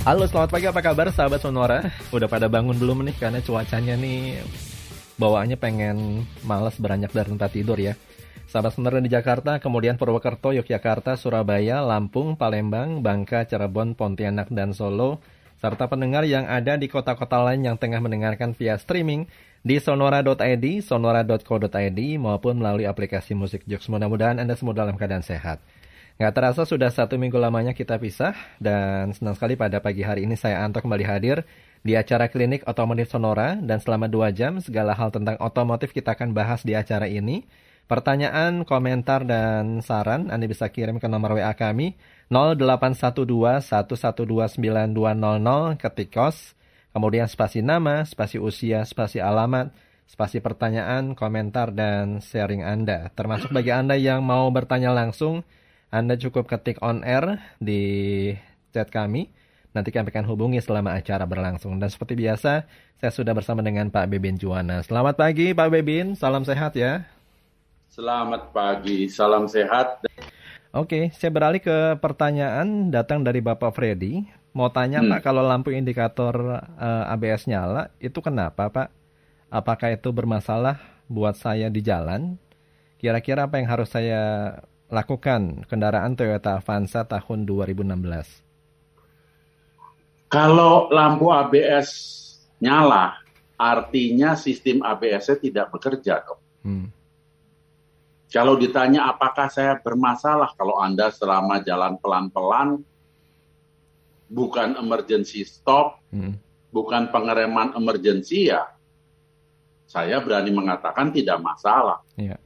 Halo, selamat pagi. Apa kabar sahabat Sonora? Udah pada bangun belum nih? Karena cuacanya nih bawaannya pengen males beranjak dari tempat tidur ya. Sahabat Sonora di Jakarta, kemudian Purwokerto, Yogyakarta, Surabaya, Lampung, Palembang, Bangka, Cirebon, Pontianak, dan Solo, serta pendengar yang ada di kota-kota lain yang tengah mendengarkan via streaming di sonora.id, sonora.co.id, maupun melalui aplikasi musik Jux. Mudah-mudahan Anda semua dalam keadaan sehat. Nggak terasa sudah satu minggu lamanya kita pisah dan senang sekali pada pagi hari ini saya Anto kembali hadir di acara klinik otomotif Sonora dan selama dua jam segala hal tentang otomotif kita akan bahas di acara ini. Pertanyaan, komentar, dan saran Anda bisa kirim ke nomor WA kami 0812 1129200 ketik kos, kemudian spasi nama, spasi usia, spasi alamat, spasi pertanyaan, komentar, dan sharing Anda. Termasuk bagi Anda yang mau bertanya langsung, anda cukup ketik on air di chat kami. Nanti kami akan hubungi selama acara berlangsung. Dan seperti biasa, saya sudah bersama dengan Pak Bebin Juwana. Selamat pagi Pak Bebin, salam sehat ya. Selamat pagi, salam sehat. Oke, saya beralih ke pertanyaan datang dari Bapak Freddy. Mau tanya hmm. Pak, kalau lampu indikator uh, eh, ABS nyala, itu kenapa Pak? Apakah itu bermasalah buat saya di jalan? Kira-kira apa yang harus saya lakukan kendaraan Toyota Avanza tahun 2016? Kalau lampu ABS nyala, artinya sistem ABS-nya tidak bekerja dong. Hmm. Kalau ditanya apakah saya bermasalah kalau Anda selama jalan pelan-pelan, bukan emergency stop, hmm. bukan pengereman emergency ya, saya berani mengatakan tidak masalah. Yeah.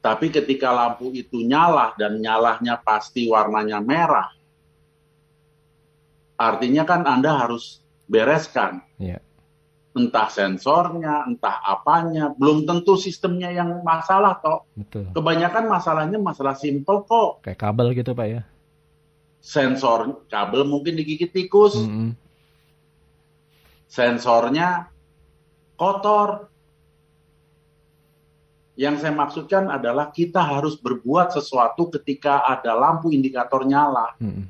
Tapi ketika lampu itu nyala dan nyalahnya pasti warnanya merah, artinya kan Anda harus bereskan. Yeah. Entah sensornya, entah apanya, belum tentu sistemnya yang masalah toh. Betul. Kebanyakan masalahnya masalah simple kok. Kayak kabel gitu Pak ya? Sensor kabel mungkin digigit tikus. Mm -hmm. Sensornya kotor, yang saya maksudkan adalah kita harus berbuat sesuatu ketika ada lampu indikator nyala. Hmm.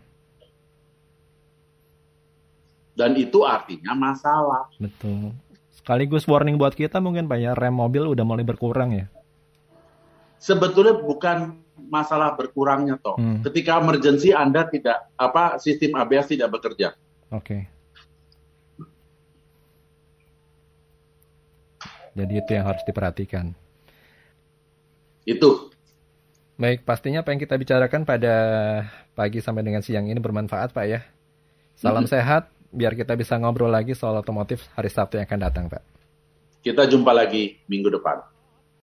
Dan itu artinya masalah. Betul. Sekaligus warning buat kita mungkin Pak ya, rem mobil udah mulai berkurang ya? Sebetulnya bukan masalah berkurangnya toh. Hmm. Ketika emergency Anda tidak apa sistem ABS tidak bekerja. Oke. Okay. Jadi itu yang harus diperhatikan. Itu. Baik, pastinya apa yang kita bicarakan pada pagi sampai dengan siang ini bermanfaat Pak ya. Salam hmm. sehat, biar kita bisa ngobrol lagi soal otomotif hari Sabtu yang akan datang Pak. Kita jumpa lagi minggu depan.